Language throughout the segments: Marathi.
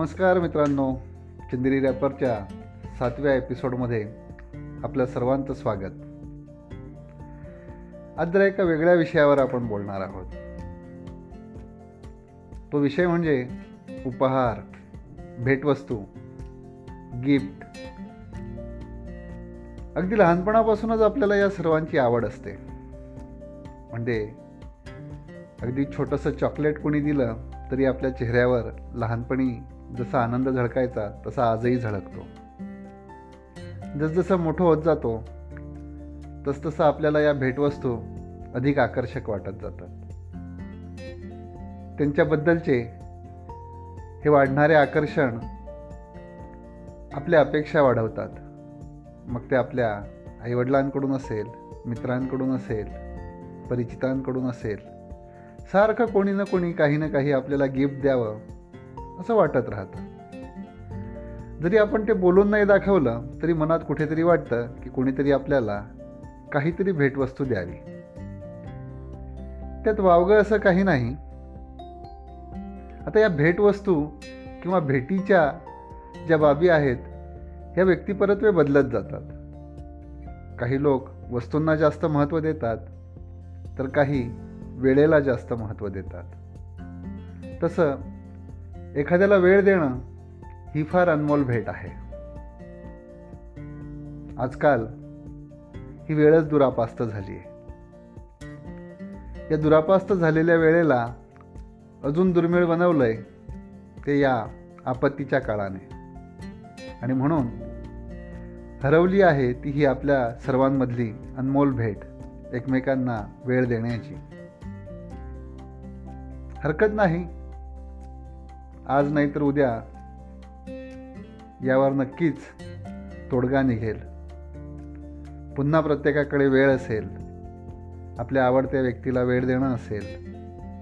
नमस्कार मित्रांनो चंदेरी रॅपरच्या सातव्या एपिसोडमध्ये आपल्या सर्वांचं स्वागत. आज जरा एका वेगळ्या विषयावर आपण बोलणार आहोत. तो विषय म्हणजे उपहार भेटवस्तू गिफ्ट. अगदी लहानपणापासूनच आपल्याला या सर्वांची आवड असते. म्हणजे अगदी छोटंसं चॉकलेट कोणी दिलं तरी आपल्या चेहऱ्यावर लहानपणी जसा आनंद झळकायचा तसा आजही झळकतो. जसजसं मोठं होत जातो तसतसं आपल्याला या भेटवस्तू अधिक आकर्षक वाटत जातात. त्यांच्याबद्दलचे हे वाढणारे आकर्षण आपल्या अपेक्षा वाढवतात. मग ते आपल्या आईवडिलांकडून असेल मित्रांकडून असेल परिचितांकडून असेल सारखं कोणी ना कोणी काही ना काही आपल्याला गिफ्ट द्यावं असं वाटत राहतं. जरी आपण ते बोलून नाही दाखवलं तरी मनात कुठेतरी वाटतं की कोणीतरी आपल्याला काहीतरी भेटवस्तू द्यावी. त्यात वावगं असं काही नाही. आता या भेटवस्तू किंवा भेटीच्या ज्या बाबी आहेत ह्या व्यक्तिपरत्वे बदलत जातात. काही लोक वस्तूंना जास्त महत्त्व देतात तर काही वेळेला जास्त महत्त्व देतात. तसं एखाद्याला वेळ देणं ही फार अनमोल भेट आहे. आजकाल ही वेळच दुरापास्त झाली आहे या दुरापास्त झालेल्या वेळेला अजून दुर्मिळ बनवलंय ते या आपत्तीच्या काळाने. आणि म्हणून हरवली आहे ती ही आपल्या सर्वांमधली अनमोल भेट एकमेकांना वेळ देण्याची. हरकत नाही. आज नाही तर उद्या यावर नक्कीच तोडगा निघेल. पुन्हा प्रत्येकाकडे वेळ असेल. आपल्या आवडत्या व्यक्तीला वेळ देणं असेल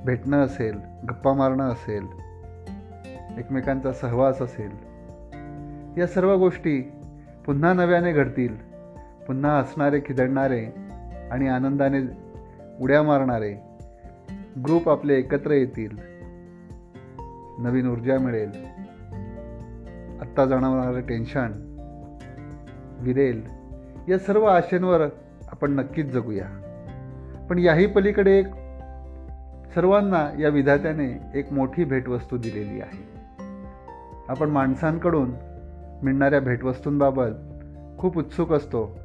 भेटणं असेल गप्पा मारणं असेल एकमेकांचा सहवास असेल. या सर्व गोष्टी पुन्हा नव्याने घडतील. पुन्हा हसणारे खिदडणारे आणि आनंदाने उड्या मारणारे ग्रुप आपले एकत्र येतील. नवीन ऊर्जा मिळेल. आत्ता जाणवणारं टेन्शन विरेल या सर्व आशेंवर आपण नक्कीच जगूया. पण याही पलीकडे एक सर्वांना या विधात्याने एक मोठी भेटवस्तू दिलेली आहे. आपण माणसांकडून मिळणाऱ्या भेटवस्तूंबाबत खूप उत्सुक असतो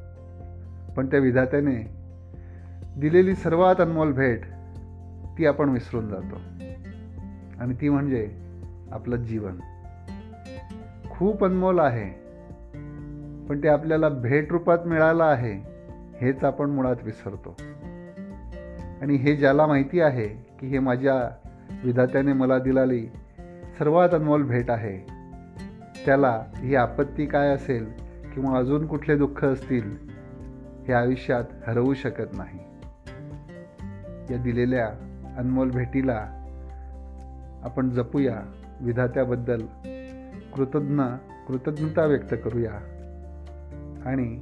पण त्या विधात्याने दिलेली सर्वात अनमोल भेट ती आपण विसरून जातो. आणि ती म्हणजे आपलं जीवन. खूप अनमोल आहे पण ते आपल्याला भेट रूपात मिळालं आहे हेच आपण मुळात विसरतो. आणि हे ज्याला माहिती आहे की हे माझ्या विधात्याने मला दिलेली सर्वात अनमोल भेट आहे त्याला ही आपत्ती काय असेल किंवा अजून कुठले दुःख असतील हे आयुष्यात हरवू शकत नाही. या दिलेल्या अनमोल भेटीला आपण जपूया. विधात्याबद्दल कृतज्ञ कृतज्ञता व्यक्त करूया. आणि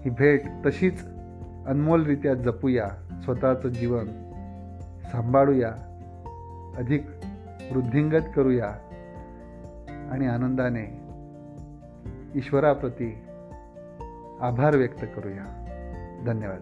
ही भेट तशीच अनमोलरित्या जपूया स्वतःचं जीवन सांभाळूया अधिक वृद्धिंगत करूया आणि आनंदाने ईश्वराप्रती आभार व्यक्त करूया. धन्यवाद.